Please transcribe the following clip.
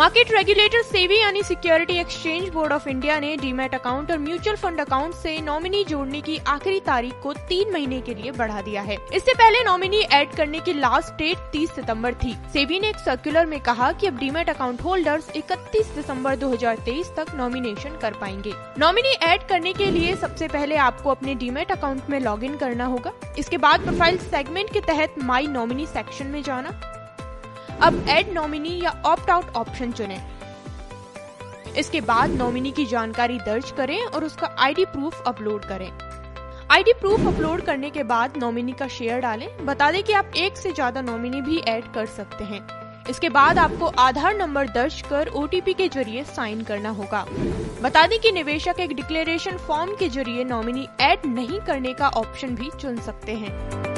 Market regulator SEBI यानी security exchange board of India ने demat account और mutual fund account से nominee जोड़ने की आखिरी तारीख को तीन महीने के लिए बढ़ा दिया है। इससे पहले नॉमिनी ऐड करने की लास्ट डेट 30 सितंबर थी। सेबी ने एक सर्कुलर में कहा कि अब डीमेट अकाउंट होल्डर्स 31 दिसंबर 2023 तक नॉमिनेशन कर पाएँगे। नॉमिनी ऐड करने के लिए सबसे पहले आपको अपने डीमेट अकाउंट में लॉग करना होगा। इसके बाद प्रोफ़ाइल सेगमेंट के तहत माई नॉमिनी सेक्शन में जाना। अब एड नॉमिनी या ऑप्ट आउट ऑप्शन चुनें। इसके बाद नॉमिनी की जानकारी दर्ज करें और उसका आईडी प्रूफ अपलोड करें। आईडी प्रूफ अपलोड करने के बाद नॉमिनी का शेयर डालें। बता दें कि आप एक से ज़्यादा नॉमिनी भी ऐड कर सकते हैं। इसके बाद आपको आधार नंबर दर्ज कर ओटीपी के ज़रिए साइन करना होगा। बता दें कि निवेशक एक डिक्लेरेशन फॉर्म के ज़रिए नॉमिनी ऐड नहीं करने का ऑप्शन भी चुन सकते हैं।